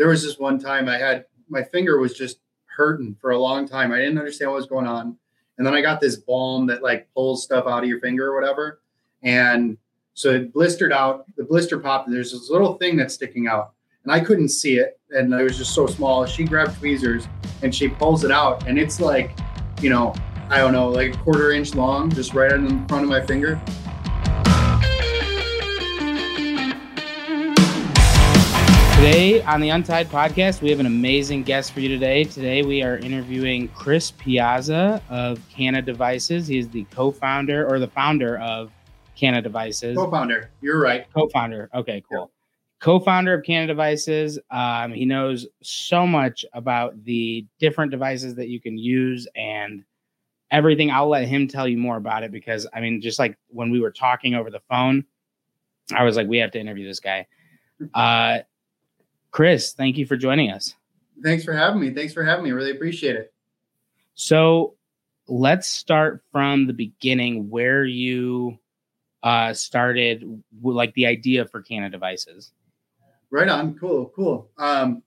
there was this one time I had my finger was just hurting for a long time. I didn't understand what was going on. And then I got this balm that like pulls stuff out of your finger or whatever. And so it blistered out, the blister popped, and there's this little thing that's sticking out. And I couldn't see it. And it was just so small. She grabbed tweezers and she pulls it out. And it's like, you know, I don't know, like a quarter inch long, just right on the front of my finger. Today on the Untied podcast, we have an amazing guest for you today. Today we are interviewing Chris Piazza of Canna Devices. He is the co-founder or the founder of Canna Devices. Co-founder, you're right. Co-founder. Okay, cool. Yeah. Co-founder of Canna Devices. Um, he knows so much about the different devices that you can use and everything. I'll let him tell you more about it because I mean, just like when we were talking over the phone, I was like, we have to interview this guy. Uh, Chris, thank you for joining us. Thanks for having me. Thanks for having me. Really appreciate it. So let's start from the beginning where you uh, started, like the idea for Canna devices. Right on. Cool. Cool. Um,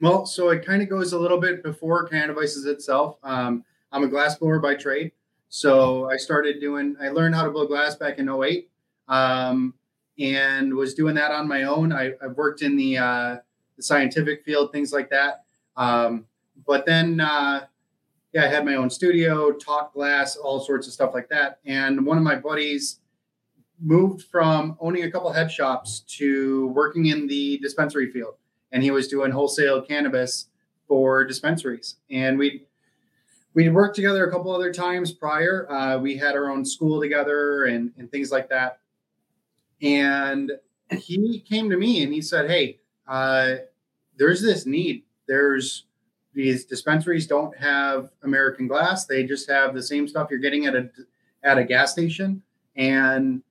well, so it kind of goes a little bit before Canna devices itself. Um, I'm a glass blower by trade. So I started doing, I learned how to blow glass back in 08 um, and was doing that on my own. I, have worked in the, uh, the scientific field, things like that. Um, but then, uh, yeah, I had my own studio, talk glass, all sorts of stuff like that. And one of my buddies moved from owning a couple head shops to working in the dispensary field. And he was doing wholesale cannabis for dispensaries. And we we worked together a couple other times prior. Uh, we had our own school together and, and things like that. And he came to me and he said, Hey, uh, there's this need. There's these dispensaries don't have American glass. They just have the same stuff you're getting at a at a gas station, and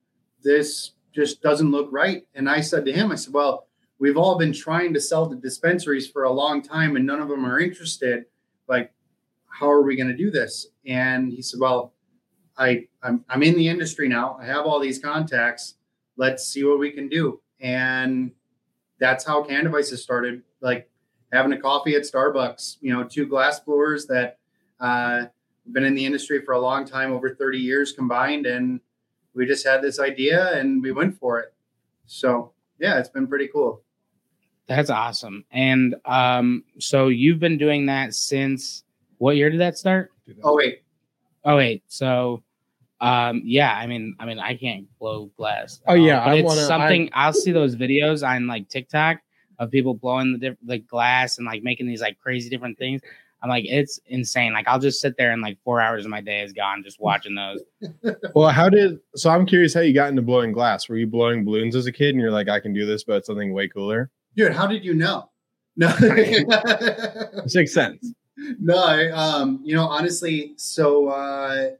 this just doesn't look right. And I said to him, I said, well, we've all been trying to sell to dispensaries for a long time, and none of them are interested. Like, how are we going to do this? And he said, well, I I'm, I'm in the industry now. I have all these contacts. Let's see what we can do. And that's how Canna Devices started. Like having a coffee at Starbucks, you know, two glass blowers that uh, been in the industry for a long time, over 30 years combined. And we just had this idea and we went for it. So yeah, it's been pretty cool. That's awesome. And um, so you've been doing that since what year did that start? Oh wait. Oh wait. So um, yeah, I mean, I mean, I can't blow glass. Oh yeah, I it's wanna, something. I, will see those videos on like TikTok of people blowing the diff- like glass and like making these like crazy different things. I'm like, it's insane. Like, I'll just sit there and like four hours of my day is gone just watching those. well, how did so? I'm curious how you got into blowing glass. Were you blowing balloons as a kid, and you're like, I can do this, but it's something way cooler? Dude, how did you know? No, it makes sense. No, I, um, you know, honestly, so uh,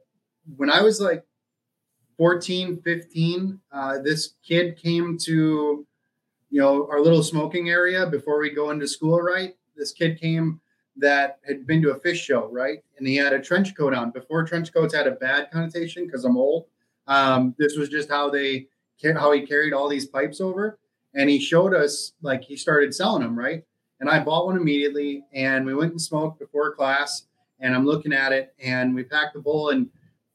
when I was like 14, 15, uh, this kid came to, you know, our little smoking area before we go into school, right? This kid came that had been to a Phish show, right? And he had a trench coat on. Before trench coats had a bad connotation because I'm old. Um, this was just how they how he carried all these pipes over, and he showed us like he started selling them, right? And I bought one immediately, and we went and smoked before class. And I'm looking at it, and we packed the bowl, and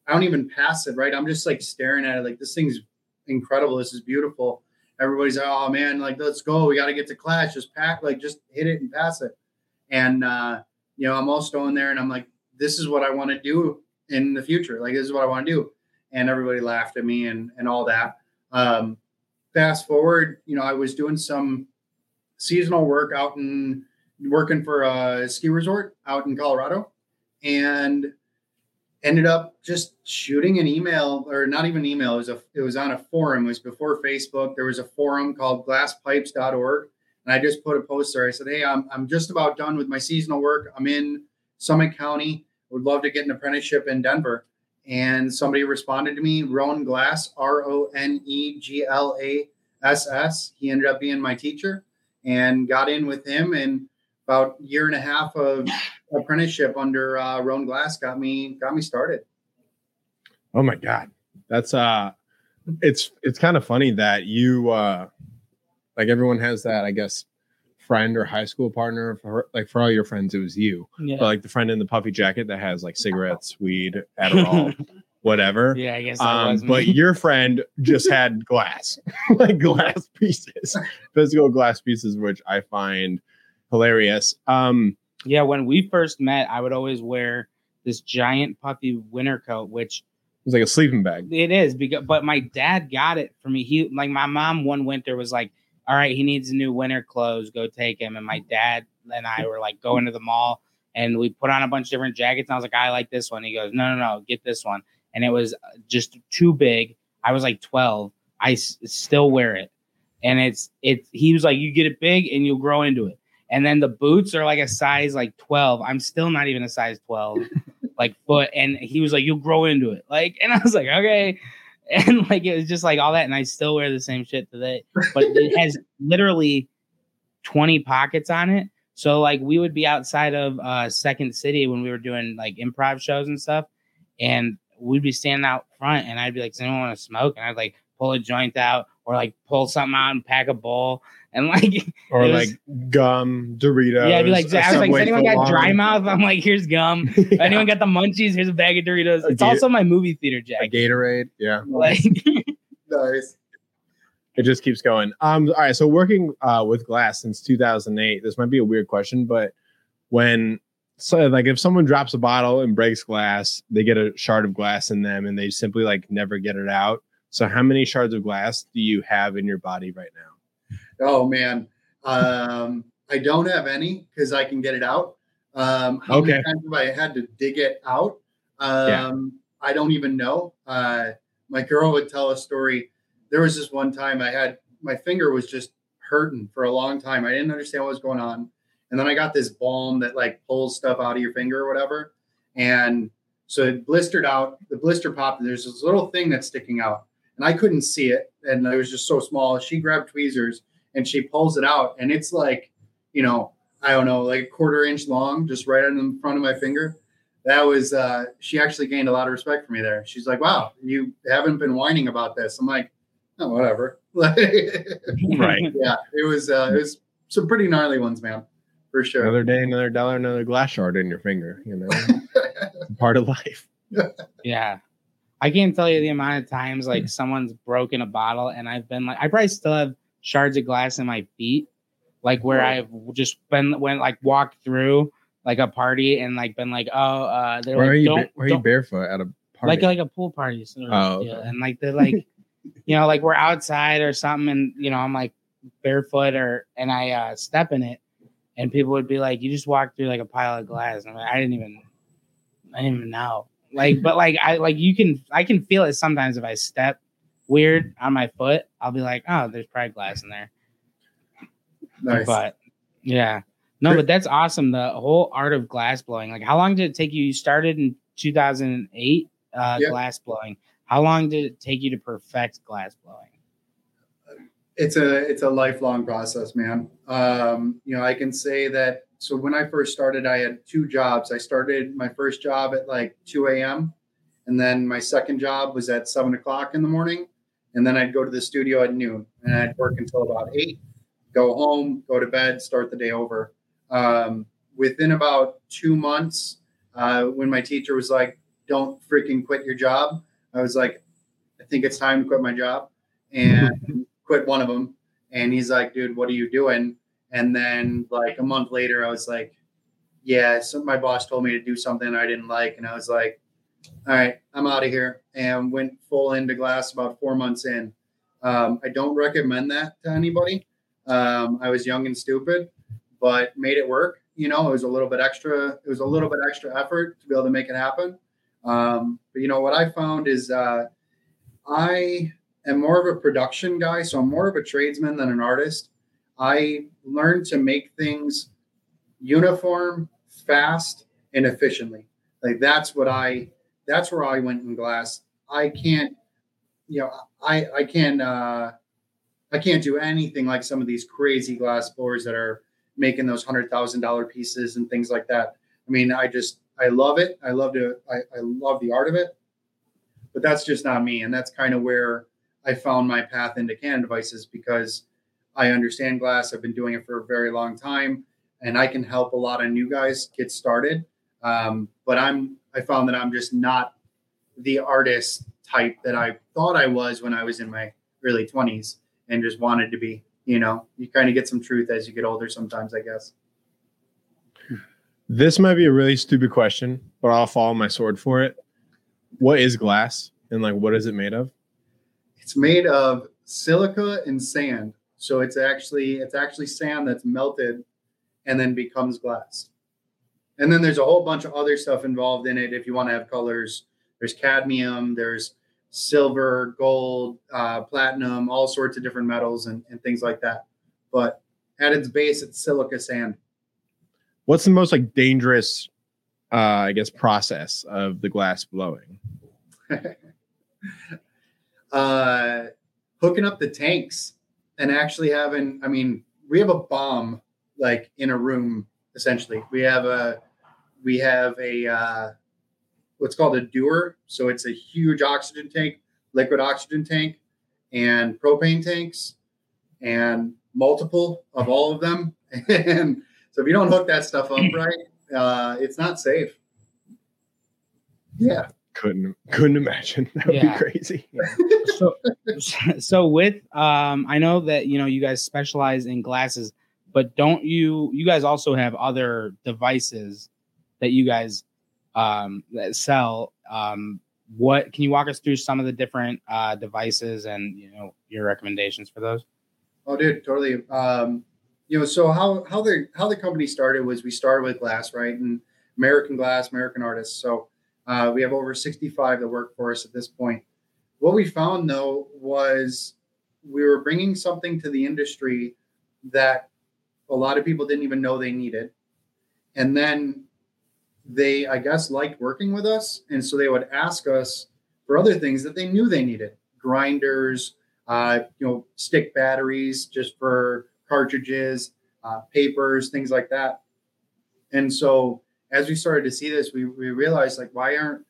I don't even pass it, right? I'm just like staring at it, like this thing's incredible. This is beautiful. Everybody's like, oh man, like let's go. We got to get to class. Just pack, like just hit it and pass it. And uh, you know, I'm all going there, and I'm like, this is what I want to do in the future. Like this is what I want to do. And everybody laughed at me and and all that. Um, fast forward, you know, I was doing some seasonal work out in working for a ski resort out in Colorado, and ended up just shooting an email or not even email it was a it was on a forum it was before facebook there was a forum called glasspipes.org and i just put a post there i said hey i'm, I'm just about done with my seasonal work i'm in summit county would love to get an apprenticeship in denver. And somebody responded to me Rone Glass r-o-n-e-g-l-a-s-s he ended up being my teacher and got in with him and about year and a half of apprenticeship under uh, Rone Glass got me got me started. Oh my god, that's uh, it's it's kind of funny that you uh, like everyone has that I guess friend or high school partner for like for all your friends it was you Yeah. but like the friend in the puffy jacket that has like cigarettes weed adderall whatever yeah, I guess that um, was but your friend just had glass like glass pieces physical glass pieces which i find hilarious um Yeah, when we first met, I would always wear this giant puffy winter coat, which was like a sleeping bag it is because but my dad got it for me. He like my mom one winter was like, All right, he needs new winter clothes, go take him. And my dad and I were like going to the mall and we put on a bunch of different jackets. And I was like, I like this one. He goes, No, no, no, get this one. And it was just too big. I was like 12. I s- still wear it. And it's it's he was like, You get it big and you'll grow into it. And then the boots are like a size like 12. I'm still not even a size 12, like foot. And he was like, You'll grow into it. Like, and I was like, Okay. And like it was just like all that. And I still wear the same shit today. But it has literally 20 pockets on it. So like we would be outside of uh Second City when we were doing like improv shows and stuff. And we'd be standing out front and I'd be like, Does anyone want to smoke? And I'd like pull a joint out or like pull something out and pack a bowl. And like or was- like gum doritos yeah, I'd be like, a I was like, Subway "Has anyone got footlong." dry mouth? I'm like, here's gum. Yeah. Anyone got the munchies? Here's a bag of Doritos. A It's Ga- also my movie theater a jacket. gatorade yeah Like, Nice. it just keeps going. Um, all right. So working uh, with glass since 2008. This might be a weird question, but when so like if someone drops a bottle and breaks glass, they get a shard of glass in them, and they simply like never get it out. So how many shards of glass do you have in your body right now? Oh man, um, I don't have any because I can get it out. Um, how Okay. many times have I had to dig it out? Um, Yeah. I don't even know. Uh, my girl would tell a story. There was this one time I had my finger was just hurting for a long time. I didn't understand what was going on, and then I got this balm that like pulls stuff out of your finger or whatever, and so it blistered out. The blister popped, and there's this little thing that's sticking out, and I couldn't see it, and it was just so small. She grabbed tweezers and she pulls it out and it's like you know i don't know like a quarter inch long just right on the front of my finger that was uh she actually gained a lot of respect for me there she's like wow you haven't been whining about this i'm like oh whatever Right. yeah it was uh it was some pretty gnarly ones man for sure Another day, another dollar, another glass shard in your finger. You know, part of life. Yeah. I can't tell you the amount of times like someone's broken a bottle and I've been like I probably still have shards of glass in my feet. Like where I've just been went like walked through like a party and like been like, oh uh they're Where like are you? don't, where are you barefoot at a party? like like a pool party. sort of Oh, okay. And like they're like, you know, like we're outside or something, and you know, I'm like barefoot or and I uh step in it, and people would be like, "You just walked through like a pile of glass." And I'm like, I didn't even, I didn't even know. Like, but like I like you can I can feel it sometimes if I step weird on my foot, I'll be like, oh, there's probably glass in there. nice But yeah. No, but that's awesome. The whole art of glass blowing. Like, how long did it take you? You started in 2008, uh, Yep. glass blowing. How long did it take you to perfect glass blowing? it's a it's a lifelong process man um you know i can say that so when i first started i had two jobs i started my first job at like 2 a.m and then my second job was at 7 o'clock in the morning and then i'd go to the studio at noon and i'd work until about 8 go home go to bed start the day over um, within about two months uh, when my teacher was like don't freaking quit your job i was like i think it's time to quit my job and quit one of them. And he's like, dude, what are you doing? And then like a month later, I was like, yeah, so my boss told me to do something I didn't like. And I was like, all right, I'm out of here and went full into glass about four months in. Um, I don't recommend that to anybody. Um, I was young and stupid, but made it work. You know, it was a little bit extra. It was a little bit extra effort to be able to make it happen. Um, but you know what I found is uh, I am more of a production guy, so I'm more of a tradesman than an artist. I learned to make things uniform, fast, and efficiently. Like that's what I that's where I went in glass. I can't, you know, I I can uh I can't do anything like some of these crazy glass blowers that are making those hundred thousand dollar pieces and things like that. I mean, I just I love it. I love to I, I love the art of it, but that's just not me. And that's kind of where I found my path into Canna devices because I understand glass. I've been doing it for a very long time, and I can help a lot of new guys get started. Um, but I'm I found that I'm just not the artist type that I thought I was when I was in my early 20s and just wanted to be. You know, you kind of get some truth as you get older sometimes, I guess. This might be a really stupid question, but I'll follow my sword for it. What is glass and like what is it made of? It's made of silica and sand. So it's actually it's actually sand that's melted and then becomes glass. And then there's a whole bunch of other stuff involved in it if you want to have colors. There's cadmium, there's silver, gold, uh, platinum, all sorts of different metals and, and things like that. But at its base, it's silica sand. What's the most like dangerous, uh, I guess, process of the glass blowing? uh, hooking up the tanks and actually having, I mean, we have a bomb like in a room essentially. We have a, we have a, uh, what's called a dewar, So it's a huge oxygen tank, liquid oxygen tank, and propane tanks, and multiple of all of them. and so if you don't hook that stuff up right, uh, it's not safe. Yeah. Couldn't couldn't imagine. That would Yeah. be crazy. so so with um i know that you know you guys specialize in glasses but don't you you guys also have other devices that you guys um that sell um what can you walk us through some of the different uh devices and you know your recommendations for those Oh, dude, totally. Um, you know, so how how the how the company started was we started with glass, right? And American glass, American artists. So uh, we have over 65 that work for us at this point. What we found though was we were bringing something to the industry that a lot of people didn't even know they needed, and then they, I guess, liked working with us, and so they would ask us for other things that they knew they needed, grinders uh, you know, stick batteries just for cartridges, uh, papers, things like that. And so as we started to see this, we, we realized like, why aren't,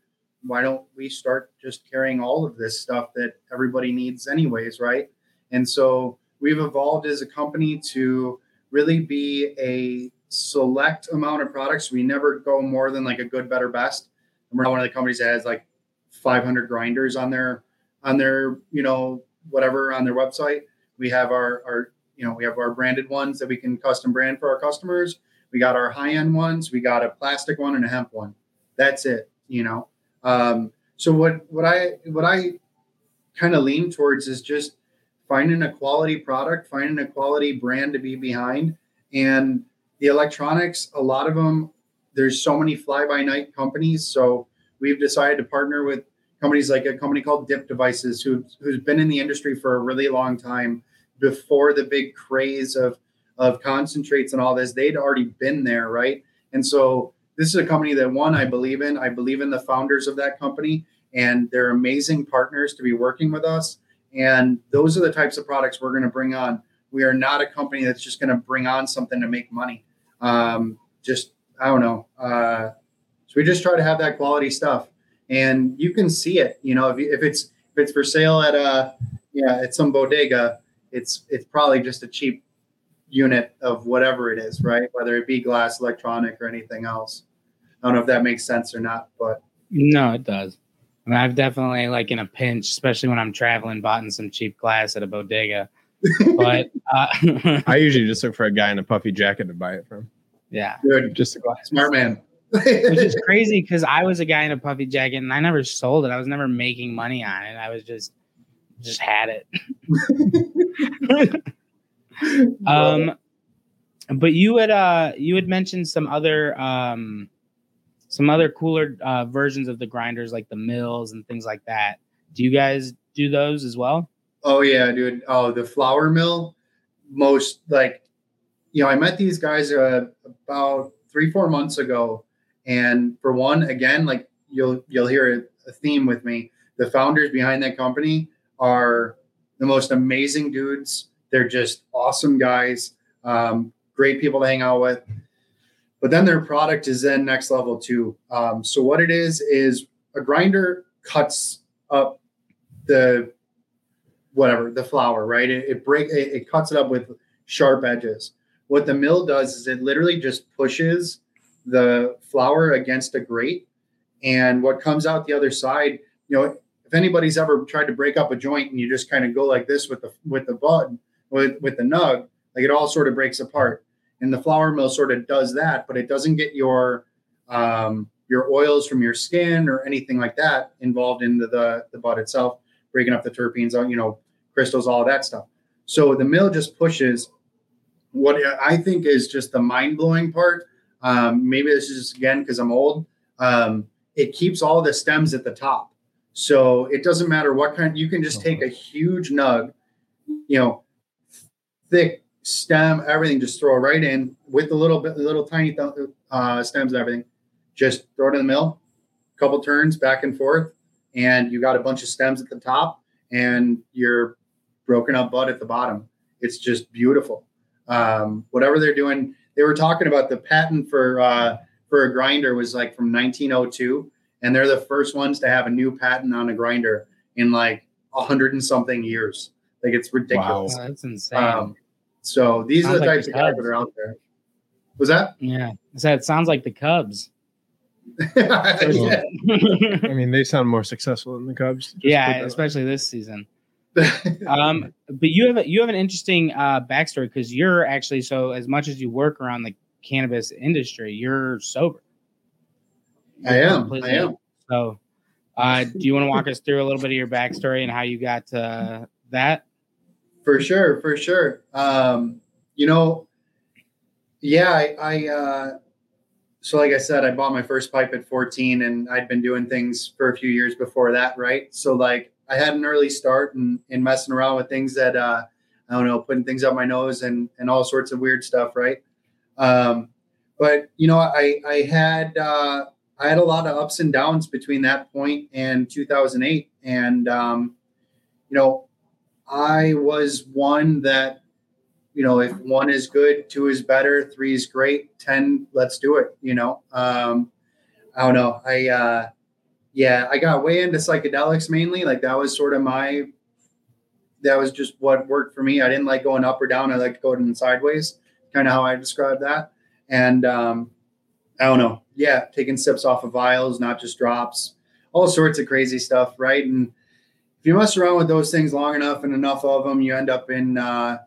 why don't we start just carrying all of this stuff that everybody needs anyways, right? And so we've evolved as a company to really be a select amount of products. We never go more than like a good, better, best. And we're not one of the companies that has like 500 grinders on their on their you know whatever on their website. We have our our you know we have our branded ones that we can custom brand for our customers. We got our high end ones. We got a plastic one and a hemp one. That's it. You know. Um, so what what I what I kind of lean towards is just finding a quality product, finding a quality brand to be behind, and the electronics. A lot of them. There's so many fly by night companies. So we've decided to partner with companies like a company called Dip Devices, who, who's been in the industry for a really long time. Before the big craze of of concentrates and all this, they'd already been there, right? And so this is a company that one I believe in. I believe in the founders of that company, and they're amazing partners to be working with us. And those are the types of products we're going to bring on. We are not a company that's just going to bring on something to make money. Um, just I don't know. Uh, so we just try to have that quality stuff and you can see it. You know, if, if it's if it's for sale at a yeah at some bodega, it's it's probably just a cheap unit of whatever it is, right? Whether it be glass, electronic, or anything else. I don't know if that makes sense or not, but no it does I mean, I've definitely like in a pinch, especially when I'm traveling, bought in some cheap glass at a bodega. But uh, I usually just look for a guy in a puffy jacket to buy it from. yeah, good, Just a glass. smart man. which is crazy because I was a guy in a puffy jacket and I never sold it. I was never making money on it. I was just just had it. um, but you had uh you had mentioned some other um some other cooler uh, versions of the grinders like the mills and things like that. Do you guys do those as well? Oh yeah, dude. Oh, the Flower Mill. Most like, you know, I met these guys uh, about three, four months ago, and for one, again, like you'll you'll hear a, theme with me. The founders behind that company are the most amazing dudes. They're just awesome guys, um, great people to hang out with. But then their product is then next level too. Um, so what it is is a grinder cuts up the whatever the flower, right? It, it break it, it cuts it up with sharp edges. What the mill does is it literally just pushes the flower against a grate, and what comes out the other side, you know, if anybody's ever tried to break up a joint and you just kind of go like this with the with the bud with with the nug, like it all sort of breaks apart. And the Flower Mill sort of does that, but it doesn't get your um, your oils from your skin or anything like that involved into the the bud itself, breaking up the terpenes, you know, crystals, all that stuff. So the mill just pushes what I think is just the mind blowing part. Um, maybe this is just, again because I'm old. Um, it keeps all the stems at the top, so it doesn't matter what kind. You can just take a huge nug, you know, thick stem, everything, just throw it right in with the little bit, little tiny uh, stems and everything. Just throw it in the mill, couple turns back and forth, and you got a bunch of stems at the top and your broken up bud at the bottom. It's just beautiful. Um, whatever they're doing, they were talking about the patent for uh, for a grinder was like from 1902, and they're the first ones to have a new patent on a grinder in like a hundred and something years. Like it's ridiculous. Wow, that's insane. Um, so these Sounds are the like types the of guys that are out there. Was that? yeah, so it sounds like the Cubs. yeah. I mean, they sound more successful than the Cubs. Yeah, that- especially this season. Um, but you have a, you have an interesting uh, backstory because you're actually so as much as you work around the cannabis industry, you're sober. I am. I Completely. am. So, uh, do you want to walk us through a little bit of your backstory and how you got to that? For sure, for sure. Um, you know, yeah, I, I uh, so like I said, I bought my first pipe at 14 and I'd been doing things for a few years before that, right? So like I had an early start and in, in messing around with things that uh I don't know, putting things up my nose and and all sorts of weird stuff, right? Um, but you know, I I had uh I had a lot of ups and downs between that point and 2008 and um you know I was one that, you know, if one is good, two is better, three is great, 10, let's do it, you know. Um, I don't know. I, uh, yeah, I got way into psychedelics mainly. Like that was sort of my, that was just what worked for me. I didn't like going up or down. I like going sideways, kind of how I describe that. And, um, I don't know. Yeah, taking sips off of vials, not just drops, all sorts of crazy stuff, right? And if you mess around with those things long enough and enough of them, you end up in uh,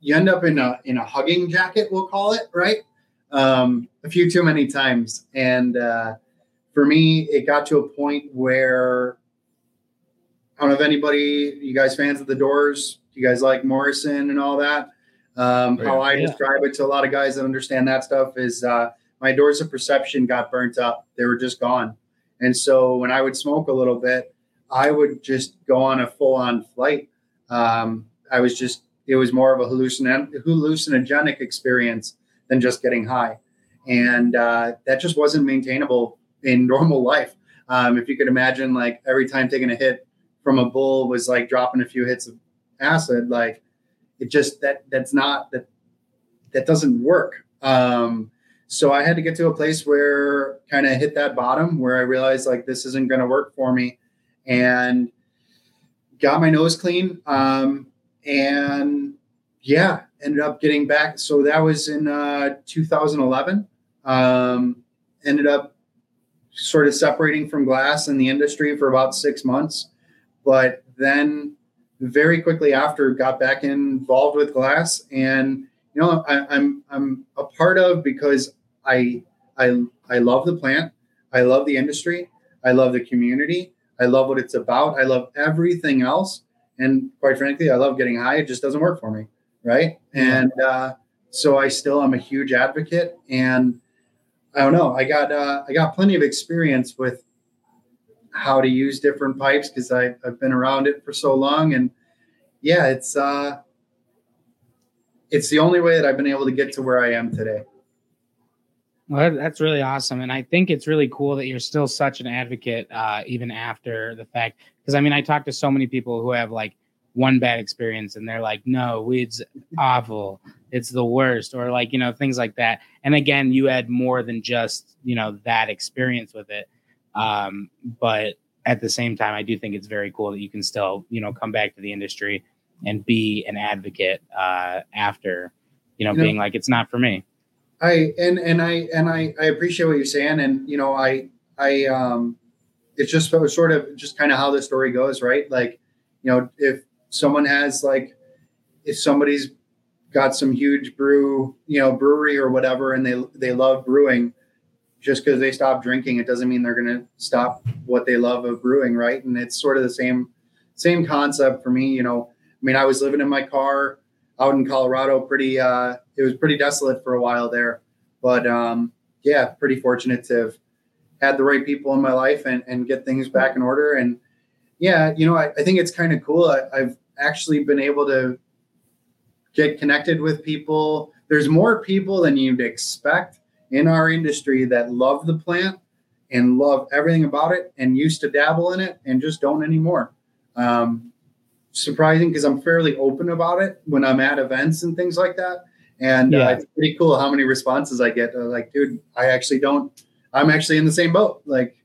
you end up in a in a hugging jacket, we'll call it, right? Um, a few too many times, and uh, for me, it got to a point where I don't know if anybody, you guys fans of the Doors, you guys like Morrison and all that. Um, Oh, how I yeah. describe it to a lot of guys that understand that stuff is uh, my doors of perception got burnt up; they were just gone. And so when I would smoke a little bit, I would just go on a full on flight. Um, I was just, it was more of a hallucin- hallucinogenic experience than just getting high. And uh, that just wasn't maintainable in normal life. Um, if you could imagine, like every time taking a hit from a bull was like dropping a few hits of acid, like it just, that, that's not, that, that doesn't work. Um, so I had to get to a place where kind of hit that bottom where I realized like this isn't going to work for me and got my nose clean. Um, and yeah, ended up getting back. So that was in uh, 2011. Um, ended up sort of separating from glass in the industry for about six months, but then very quickly after got back involved with glass and you know I, I'm I'm a part of because I I I love the plant, I love the industry, I love the community, I love what it's about, I love everything else, and quite frankly, I love getting high. It just doesn't work for me, right? And uh, so I still am a huge advocate, and I don't know. I got uh, I got plenty of experience with how to use different pipes because I've been around it for so long, and yeah, it's uh, it's the only way that I've been able to get to where I am today. Well, that's really awesome, and I think it's really cool that you're still such an advocate, uh, even after the fact. Because I mean, I talk to so many people who have like one bad experience, and they're like, "No, weed's awful. It's the worst," or like you know things like that. And again, you had more than just you know that experience with it. Um, but at the same time, I do think it's very cool that you can still you know come back to the industry and be an advocate uh, after, you know, You know- being like, it's not for me. I and and I and I I appreciate what you're saying, and you know I I um, it's just sort of just kind of how the story goes, right? Like, you know, if someone has like, if somebody's got some huge brew, you know, brewery or whatever, and they they love brewing, just because they stop drinking, it doesn't mean they're going to stop what they love of brewing, right? And it's sort of the same same concept for me. You know, I mean, I was living in my car out in Colorado, pretty uh, it was pretty desolate for a while there, but um, yeah, pretty fortunate to have had the right people in my life and, and get things back in order. And yeah, you know, I, I think it's kind of cool. I, I've actually been able to get connected with people. There's more people than you'd expect in our industry that love the plant and love everything about it and used to dabble in it and just don't anymore. Um, surprising because I'm fairly open about it when I'm at events and things like that. And Yeah. uh, it's pretty cool how many responses I get. Uh, like, dude, I actually don't. I'm actually in the same boat. Like,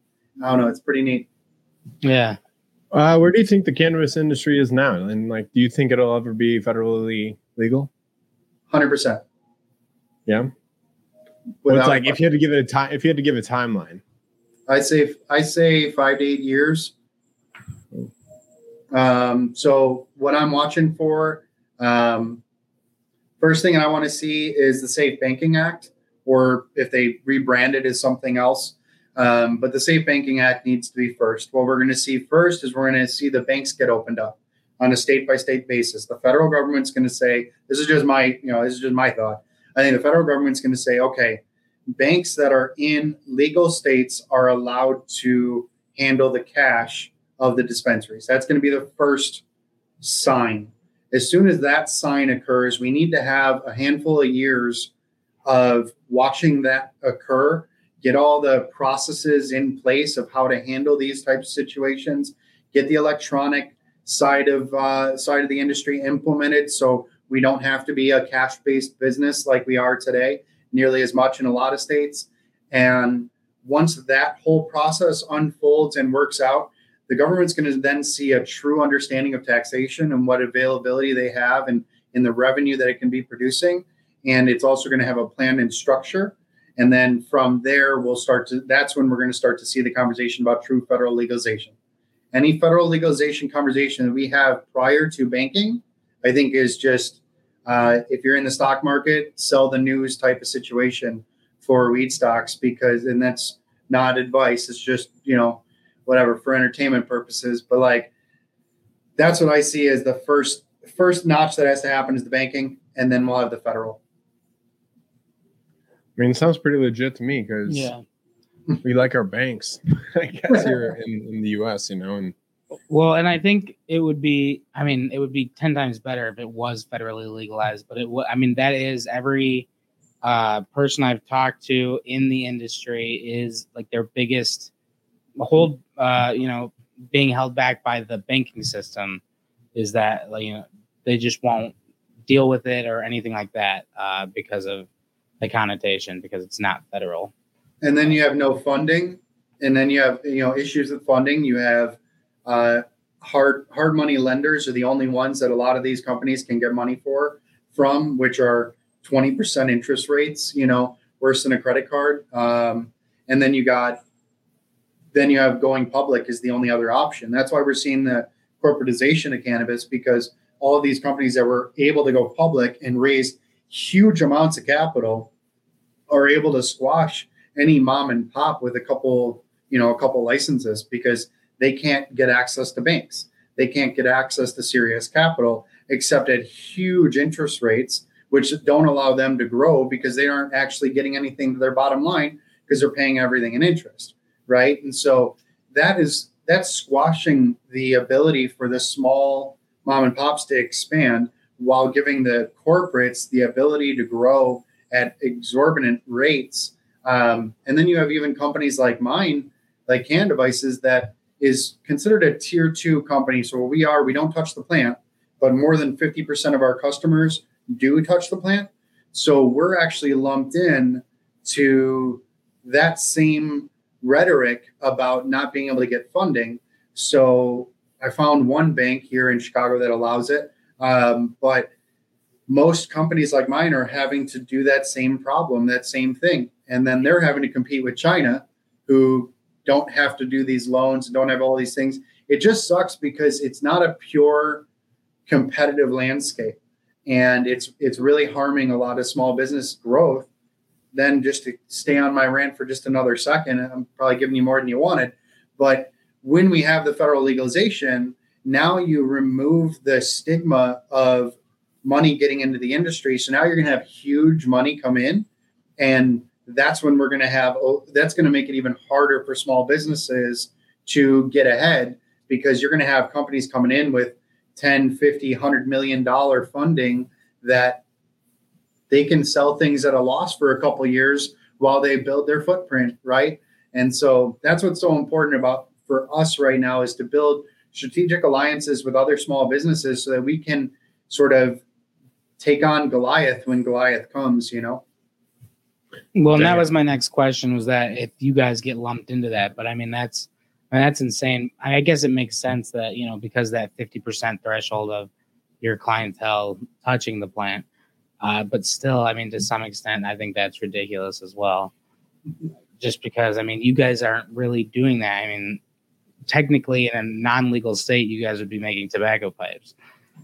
I don't know. It's pretty neat. Yeah. Uh, where do you think the cannabis industry is now? And like, do you think it'll ever be federally legal? Hundred percent. Yeah. Well, it's like if you had to give it a time, if you had to give a timeline. I say I say five to eight years. Um, so what I'm watching for, um, first thing I want to see is the Safe Banking Act, or if they rebrand it as something else. Um, but the Safe Banking Act needs to be first. What we're going to see first is we're going to see the banks get opened up on a state by state basis. The federal government's going to say, this is just my, you know, this is just my thought. I think the federal government's going to say, okay, banks that are in legal states are allowed to handle the cash of the dispensaries. That's going to be the first sign. As soon as that sign occurs, we need to have a handful of years of watching that occur, get all the processes in place of how to handle these types of situations, get the electronic side of uh, side of the industry implemented, so we don't have to be a cash based business like we are today nearly as much in a lot of states. And once that whole process unfolds and works out, the government's going to then see a true understanding of taxation and what availability they have and in the revenue that it can be producing. And it's also going to have a plan and structure. And then from there, we'll start to, that's when we're going to start to see the conversation about true federal legalization. Any federal legalization conversation that we have prior to banking, I think is just uh, if you're in the stock market, sell the news type of situation for weed stocks because, and that's not advice. It's just, you know, whatever for entertainment purposes. But like, that's what I see as the first, first notch that has to happen is the banking. And then we'll have the federal. I mean, it sounds pretty legit to me because Yeah. we like our banks. I guess here in, in the U.S., you know, and Well, and I think it would be, I mean, it would be 10 times better if it was federally legalized, but it would, I mean, that is every uh, person I've talked to in the industry is like their biggest whole, uh, you know, being held back by the banking system is that, like, you know, they just won't deal with it or anything like that uh, because of the connotation, because it's not federal. and then you have no funding and then you have you know issues with funding you have uh, hard hard money lenders are the only ones that a lot of these companies can get money for from which are 20% interest rates you know worse than a credit card um, and then you got then you have going public is the only other option that's why we're seeing the corporatization of cannabis because all of these companies that were able to go public and raise huge amounts of capital are able to squash any mom and pop with a couple, you know, a couple licenses because they can't get access to banks. They can't get access to serious capital except at huge interest rates, which don't allow them to grow because they aren't actually getting anything to their bottom line because they're paying everything in interest, right? And so that is that's squashing the ability for the small mom and pops to expand while giving the corporates the ability to grow at exorbitant rates. Um, and then you have even companies like mine, like Canna Devices, that is considered a tier two company. So where we are, we don't touch the plant, but more than 50% of our customers do touch the plant. So we're actually lumped in to that same rhetoric about not being able to get funding. So I found one bank here in Chicago that allows it. Um, but most companies like mine are having to do that same problem, that same thing. And then they're having to compete with China, who don't have to do these loans, and don't have all these things. It just sucks because it's not a pure competitive landscape. And it's it's really harming a lot of small business growth. Then just to stay on my rant for just another second, I'm probably giving you more than you wanted. But when we have the federal legalization, now you remove the stigma of money getting into the industry. So now you're going to have huge money come in. And that's when we're going to have, oh, that's going to make it even harder for small businesses to get ahead because you're going to have companies coming in with 10, 50, 100 million dollar funding that they can sell things at a loss for a couple years while they build their footprint, right? And so that's what's so important about for us right now is to build strategic alliances with other small businesses so that we can sort of take on Goliath when Goliath comes, you know? Well, and that was my next question was that if you guys get lumped into that, but I mean, that's, I mean, that's insane. I guess it makes sense that, you know, because that 50% threshold of your clientele touching the plant. Uh, but still, I mean, to some extent, I think that's ridiculous as well. Just because, I mean, you guys aren't really doing that. I mean, technically, in a non legal state, you guys would be making tobacco pipes.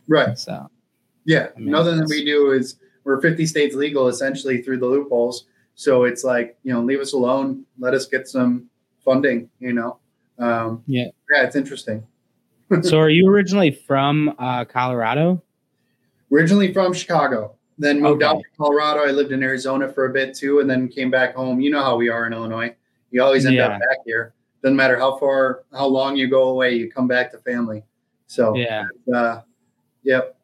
Right. So, yeah, I mean, nothing that we do is we're 50 states legal essentially through the loopholes. So it's like, you know, leave us alone, let us get some funding, you know. Um, yeah. Yeah, it's interesting. so are you originally from uh, Colorado? Originally from Chicago. Then moved okay. out to Colorado. I lived in Arizona for a bit too, and then came back home. You know how we are in Illinois. You always end yeah. up back here. Doesn't matter how far, how long you go away, you come back to family. So yeah, uh, yep.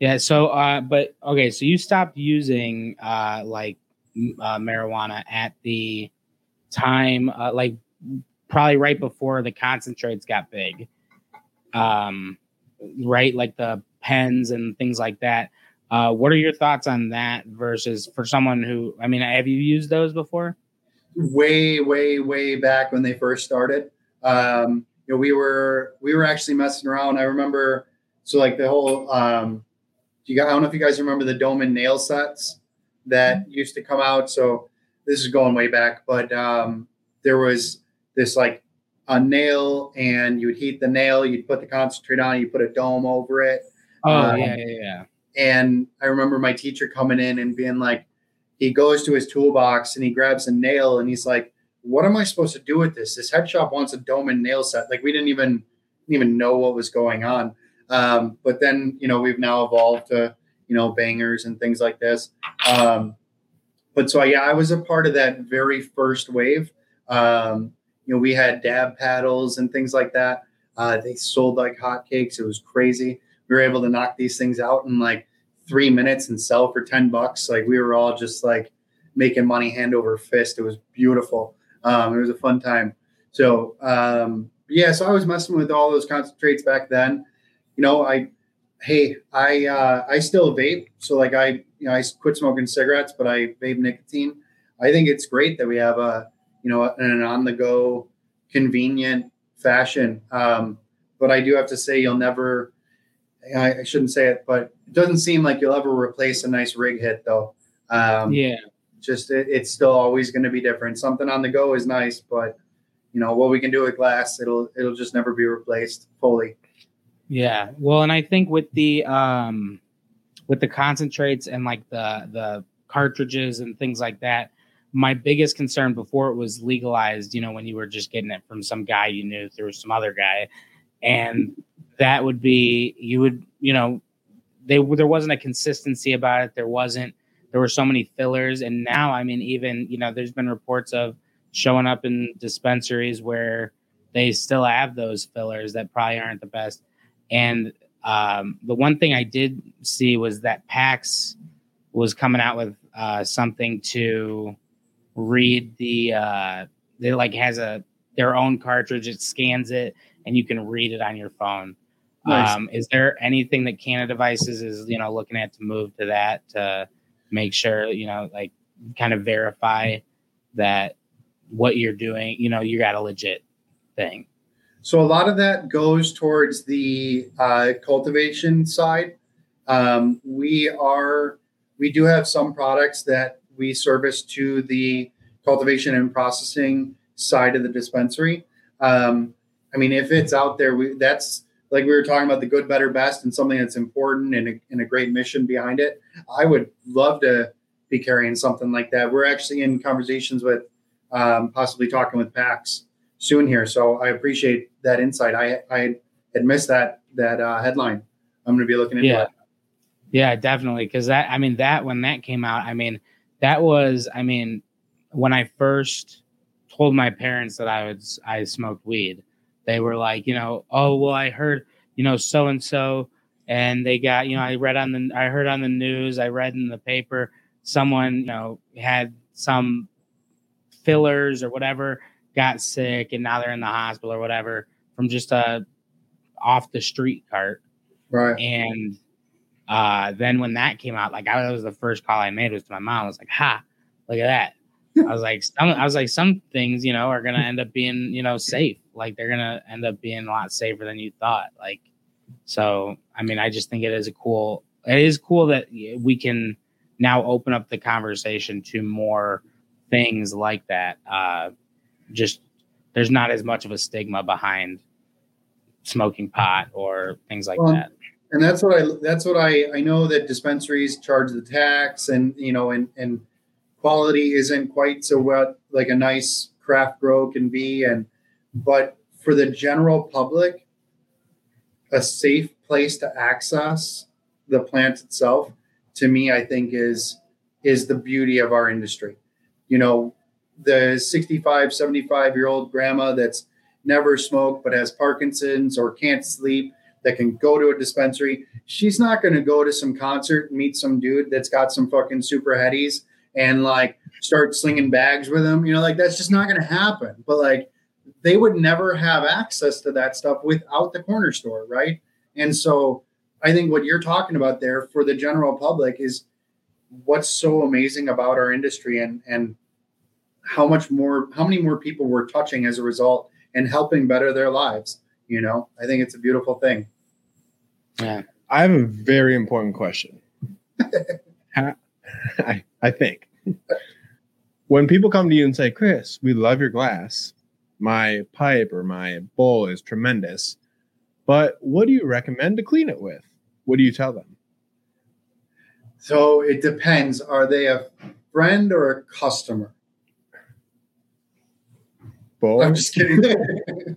Yeah. So, uh, but okay. So you stopped using uh, like uh, marijuana at the time, uh, like probably right before the concentrates got big. Um, right, like the pens and things like that. Uh, what are your thoughts on that versus for someone who, I mean, have you used those before? Way, way, way back when they first started. Um, you know, we were we were actually messing around. I remember so like the whole um, you got, I don't know if you guys remember the dome and nail sets that used to come out. So this is going way back, but um, there was this like a nail, and you would heat the nail, you'd put the concentrate on, you put a dome over it. Oh um, yeah, yeah, yeah. And I remember my teacher coming in and being like, he goes to his toolbox and he grabs a nail and he's like, "What am I supposed to do with this? This head shop wants a dome and nail set. Like we didn't even didn't even know what was going on." Um, but then, you know, we've now evolved to, you know, bangers and things like this. Um, but so, yeah, I was a part of that very first wave. Um, you know, we had dab paddles and things like that. Uh, they sold like hotcakes. It was crazy. We were able to knock these things out in like three minutes and sell for 10 bucks. Like we were all just like making money hand over fist. It was beautiful. Um, it was a fun time. So, um, yeah, so I was messing with all those concentrates back then you know, I, hey, I, uh, I still vape. So like I, you know, I quit smoking cigarettes, but I vape nicotine. I think it's great that we have a, you know, an on the go convenient fashion. Um, but I do have to say you'll never, I, I, shouldn't say it, but it doesn't seem like you'll ever replace a nice rig hit though. Um, yeah. Just it, it's still always going to be different. Something on the go is nice, but you know what we can do with glass, it'll it'll just never be replaced fully. Yeah. Well, and I think with the um with the concentrates and like the the cartridges and things like that, my biggest concern before it was legalized, you know, when you were just getting it from some guy you knew through some other guy, and that would be you would you know they there wasn't a consistency about it. There wasn't there were so many fillers, and now I mean even you know there's been reports of showing up in dispensaries where they still have those fillers that probably aren't the best. And um, the one thing I did see was that PAX was coming out with uh, something to read the. Uh, they like has a their own cartridge. It scans it, and you can read it on your phone. Nice. Um, is there anything that Canna Devices is you know looking at to move to that to make sure you know like kind of verify that what you're doing you know you got a legit thing? So a lot of that goes towards the uh, cultivation side. Um, we are we do have some products that we service to the cultivation and processing side of the dispensary. Um, I mean, if it's out there, we that's like we were talking about the good, better, best, and something that's important and a, and a great mission behind it. I would love to be carrying something like that. We're actually in conversations with um, possibly talking with PAX soon here. So I appreciate that insight. I I had missed that that uh, headline. I'm going to be looking into Yeah. it. Yeah, definitely. Because that, I mean, that when that came out, I mean, that was, I mean, when I first told my parents that I would, I smoked weed, they were like, you know, oh well, I heard, you know, so and so, and they got, you know, I read on the, I heard on the news, I read in the paper, someone, you know, had some fillers or whatever, got sick, and now they're in the hospital or whatever from just a off the street cart. Right. And uh, then when that came out, like I that was the first call I made was to my mom. I was like, "Ha, look at that." I was like, some, I was like, some things, you know, are gonna end up being, you know, safe. Like they're gonna end up being a lot safer than you thought. Like, so I mean, I just think it is a cool. It is cool that we can now open up the conversation to more things like that. Uh, just there's not as much of a stigma behind smoking pot or things like that. and that's what I that's what I I know that dispensaries charge the tax and you know and and quality isn't quite so what like a nice craft grow can be and but for the general public a safe place to access the plant itself to me I think is is the beauty of our industry you know the 65 75 year old grandma that's never smoked but has parkinson's or can't sleep that can go to a dispensary. She's not going to go to some concert and meet some dude that's got some fucking super headies and like start slinging bags with him. You know, like that's just not going to happen. But like they would never have access to that stuff without the corner store, right? And so I think what you're talking about there for the general public is what's so amazing about our industry and and how much more how many more people we're touching as a result and helping better their lives you know i think it's a beautiful thing Yeah. I have a very important question. I, I think. When people come to you and say, Chris, we love your glass, my pipe or my bowl is tremendous, but what do you recommend to clean it with? What do you tell them? So it depends. Are they a friend or a customer? Bowl? I'm just kidding.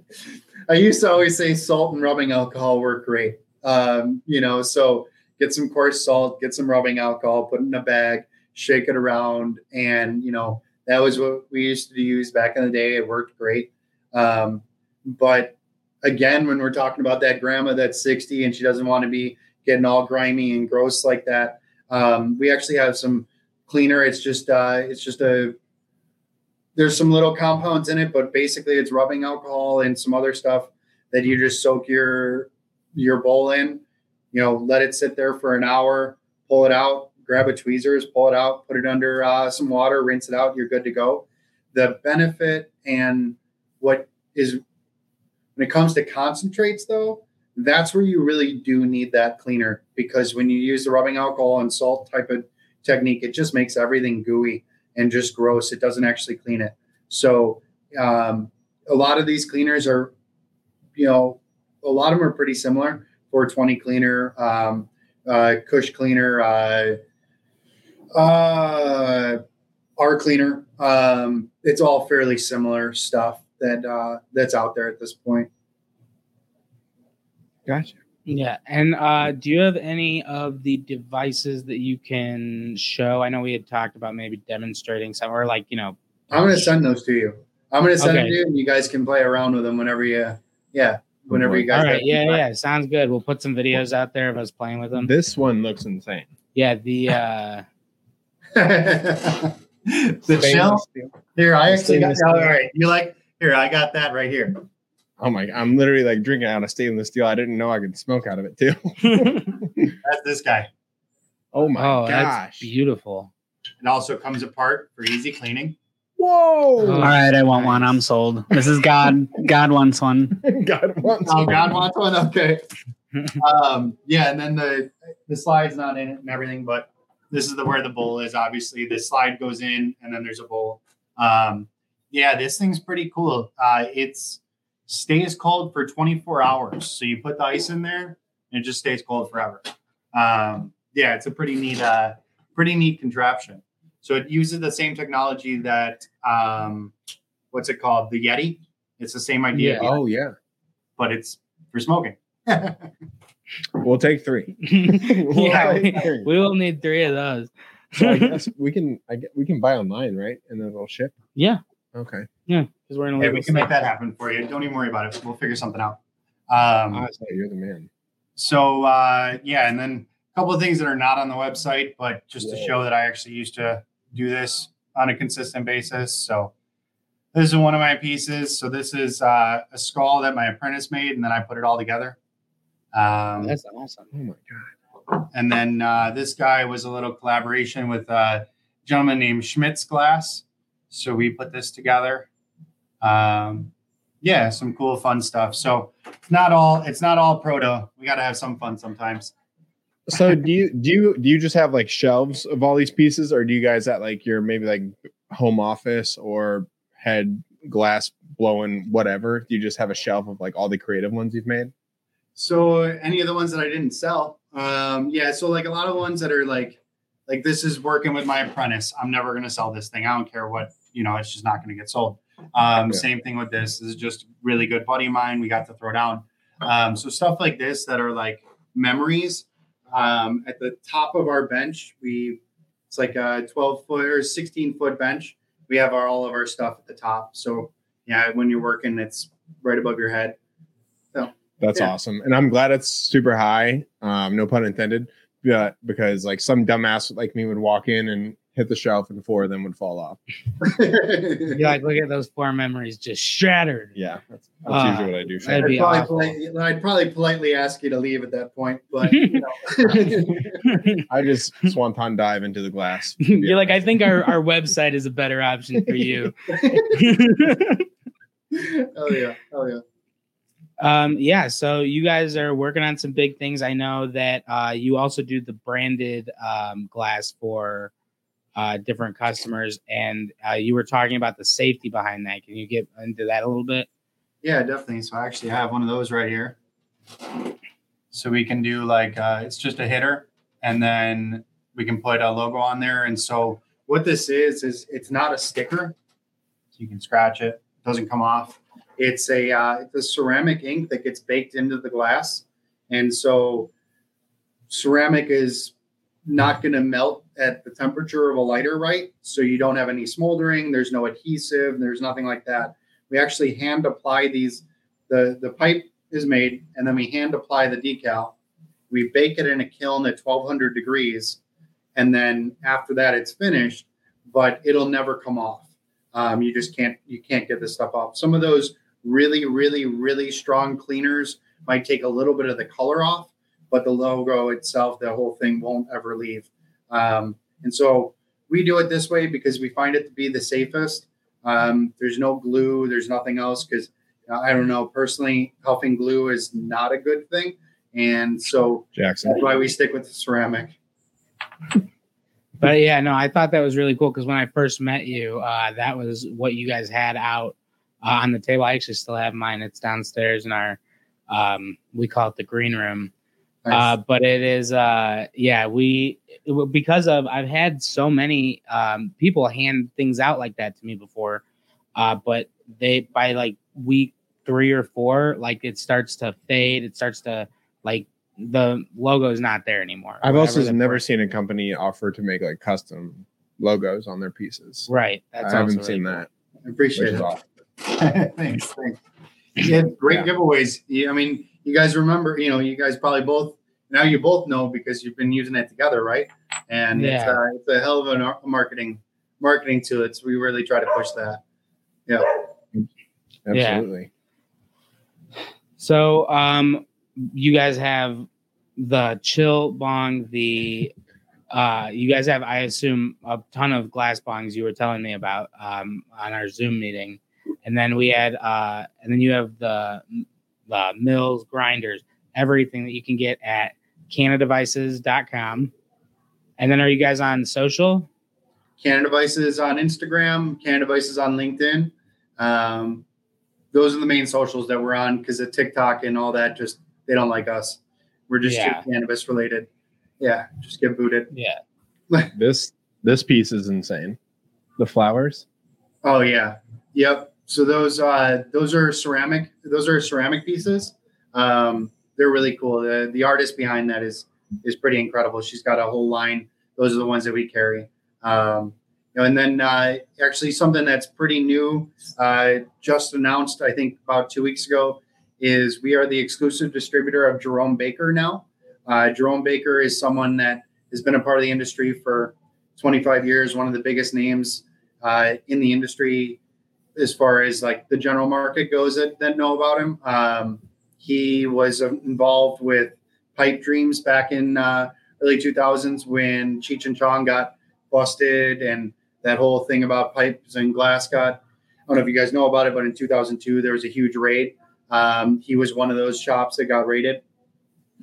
I used to always say salt and rubbing alcohol work great. Um, you know, so get some coarse salt, get some rubbing alcohol, put it in a bag, shake it around, and you know that was what we used to use back in the day. It worked great. Um, but again, when we're talking about that grandma that's 60 and she doesn't want to be getting all grimy and gross like that, um, we actually have some cleaner. It's just uh, it's just a there's some little compounds in it, but basically it's rubbing alcohol and some other stuff that you just soak your your bowl in. You know, let it sit there for an hour, pull it out, grab a tweezers, pull it out, put it under uh, some water, rinse it out. You're good to go. The benefit and what is when it comes to concentrates, though, that's where you really do need that cleaner because when you use the rubbing alcohol and salt type of technique, it just makes everything gooey and just gross. It doesn't actually clean it. So um, a lot of these cleaners are, you know, a lot of them are pretty similar. 420 cleaner, um, uh, Cush cleaner, uh, uh, R cleaner. Um, it's all fairly similar stuff that uh, that's out there at this point. Gotcha. Yeah. And uh, do you have any of the devices that you can show? I know we had talked about maybe demonstrating some or like, you know, I'm going to send those to you. I'm going to send Okay. them to you, and you guys can play around with them whenever you, yeah, whenever you guys. all right. get- Yeah. Yeah. Sounds good. We'll put some videos out there of us playing with them. This one looks insane. Yeah. The, uh, the Stainless shell here. I actually got. Stainless All steel. right, you like here? I got that right here. Oh my! I'm literally like drinking out of stainless steel. I didn't know I could smoke out of it too. That's this guy. Oh my oh, that's gosh! beautiful. It also comes apart for easy cleaning. Whoa! All right, I want one. I'm sold. This is God. God wants one. God wants. Oh, God wants one. Okay. um, yeah, and then the the slide's not in it and everything, but this is the where the bowl is. Obviously, the slide goes in, and then there's a bowl. Um, yeah, this thing's pretty cool. Uh, it's stays cold for 24 hours, so you put the ice in there, and it just stays cold forever. Um, yeah, it's a pretty neat, uh, pretty neat contraption. So it uses the same technology that um, what's it called, the Yeti. It's the same idea, Yeah. Oh yeah. but it's for smoking. We'll take three. yeah, we, Well, we will need three of those. So I guess we can. I get, we can buy online, right? And then it'll ship. Yeah, Okay. yeah, because we're in a Yeah, we can make that happen for you. Don't even worry about it. We'll figure something out. Um, Honestly, you're the man. so uh, yeah, and then a couple of things that are not on the website, but just to show that I actually used to do this on a consistent basis. So this is one of my pieces. So this is uh, a skull that my apprentice made, and then I put it all together. Um, That's awesome. Oh my god. and then uh, this guy was a little collaboration with a gentleman named Schmitz Glass. So we put this together. Um, yeah, some cool, fun stuff. So it's not all it's not all proto. We got to have some fun sometimes. So do you do you do you just have like shelves of all these pieces, or do you guys at like your maybe like home office or head glass blowing whatever? Do you just have a shelf of like all the creative ones you've made? So any of the ones that I didn't sell, um, yeah. So like a lot of ones that are like, like this is working with my apprentice. I'm never gonna sell this thing. I don't care what you know. It's just not gonna get sold. Um, Yeah. Same thing with this. This is just really good buddy of mine. We got to throw down. Um, so stuff like this that are like memories. Um, at the top of our bench, we it's like a 12 foot or 16 foot bench. We have our all of our stuff at the top. So yeah, when you're working, it's right above your head. That's Yeah. awesome, and I'm glad it's super high. Um, no pun intended. But because like some dumbass like me would walk in and hit the shelf, and four of them would fall off. You're like, look at those four memories just shattered. Yeah, that's, that's Ah, usually what I do. that'd I'd be probably, awful. politely, I'd probably politely ask you to leave at that point, but you know. I just swanton dive into the glass. You're like, I think our, our website is a better option for you. oh yeah, oh yeah. Um, yeah, so you guys are working on some big things. I know that uh, you also do the branded um, glass for uh, different customers, and uh, you were talking about the safety behind that. Can you get into that a little bit? Yeah, definitely. So I actually have one of those right here. So we can do like uh, it's just a hitter, and then we can put a logo on there. And so what this is is it's not a sticker, so you can scratch it. It doesn't come off. It's a uh, it's a ceramic ink that gets baked into the glass, and so ceramic is not going to melt at the temperature of a lighter, right? So you don't have any smoldering. There's no adhesive. There's nothing like that we actually hand apply these the the pipe is made and then we hand apply the decal we bake it in a kiln at 1200 degrees and then after that it's finished but it'll never come off um, you just can't you can't get this stuff off some of those really really really strong cleaners might take a little bit of the color off but the logo itself the whole thing won't ever leave um, and so we do it this way because we find it to be the safest um, there's no glue. There's nothing else because I don't know personally. Huffing glue is not a good thing, and so Jackson. that's why we stick with the ceramic. But yeah, no, I thought that was really cool because when I first met you, uh, that was what you guys had out uh, on the table. I actually still have mine. It's downstairs in our, um, we call it the green room. Uh, but it is, uh, yeah, we it- because of I've had so many um, people hand things out like that to me before, uh, but they by like week three or four, like it starts to fade. It starts to like the logo is not there anymore. I've also never seen a company offer to make like custom logos on their pieces. right. That's I haven't also seen really that. I appreciate is it. awesome. thanks, thanks. Yeah, great Yeah. giveaways. Yeah, I mean, you guys remember, you know, you guys probably both now you both know because you've been using it together, right? And it's, Yeah. uh, it's a hell of a nar- marketing marketing tool. It's we really try to push that. Yeah. Absolutely. So, um, you guys have the chill bong, the uh, you guys have, I assume, a ton of glass bongs you were telling me about um, on our Zoom meeting, and then we had, uh, and then you have the the mills, grinders, everything that you can get at cannadevices.com. And then, are you guys on social? Canna Devices on Instagram, Canna Devices on LinkedIn. Um, those are the main socials that we're on because of TikTok and all that. Just they don't like us. We're just Yeah. cannabis related. Yeah, just get booted. Yeah. This this piece is insane. The flowers. Oh yeah, yep. So those uh, those are ceramic. Those are ceramic pieces. Um, they're really cool. The the artist behind that is is pretty incredible. She's got a whole line. Those are the ones that we carry. Um, you know, and then uh, actually something that's pretty new, uh, just announced I think about two weeks ago, is we are the exclusive distributor of Jerome Baker now. Uh, Jerome Baker is someone that has been a part of the industry for 25 years, one of the biggest names uh, in the industry as far as like the general market goes that, that know about him. Um, he was uh, involved with Pipe Dreams back in uh, early 2000s when Cheech and Chong got busted and that whole thing about pipes and glass got. I don't know if you guys know about it, but in 2002 there was a huge raid. Um, he was one of those shops that got raided,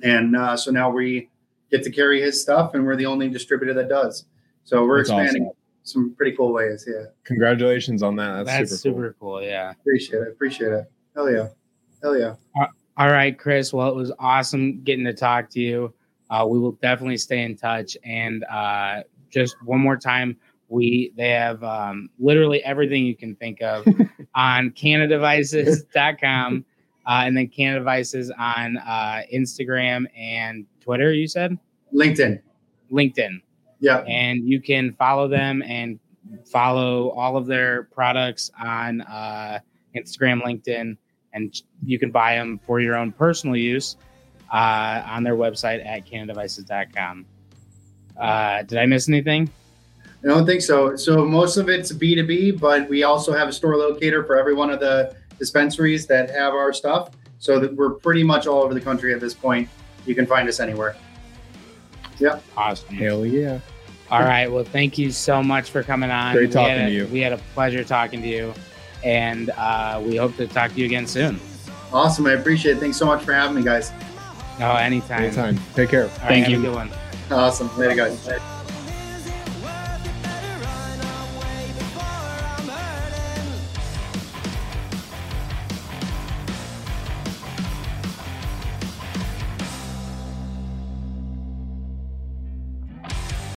and uh, so now we get to carry his stuff, and we're the only distributor that does. So we're That's expanding some pretty cool ways. Yeah. Congratulations on that. That's, That's, super, super, cool. Yeah. Appreciate it. Appreciate it. Hell yeah. Hell yeah. All right, Chris. Well, it was awesome getting to talk to you. Uh, we will definitely stay in touch. And uh, just one more time, we they have um, literally everything you can think of on cannadevices.com uh, and then Canna Devices on uh, Instagram and Twitter. You said LinkedIn. LinkedIn, Yeah. and you can follow them and follow all of their products on uh, Instagram, LinkedIn, and you can buy them for your own personal use uh, on their website at cannadevices.com. Uh, did I miss anything? I don't think so. So most of it's B2B, but we also have a store locator for every one of the dispensaries that have our stuff. So that we're pretty much all over the country at this point. You can find us anywhere. Awesome. Hell yeah. All right. Well, thank you so much for coming on. Great We talking had a- to you. We had a pleasure talking to you, and uh, we hope to talk to you again soon. Awesome. I appreciate it. Thanks so much for having me, guys. Oh, anytime. Anytime. Take care. All right, Thank have a you. good one. Awesome. Later, guys.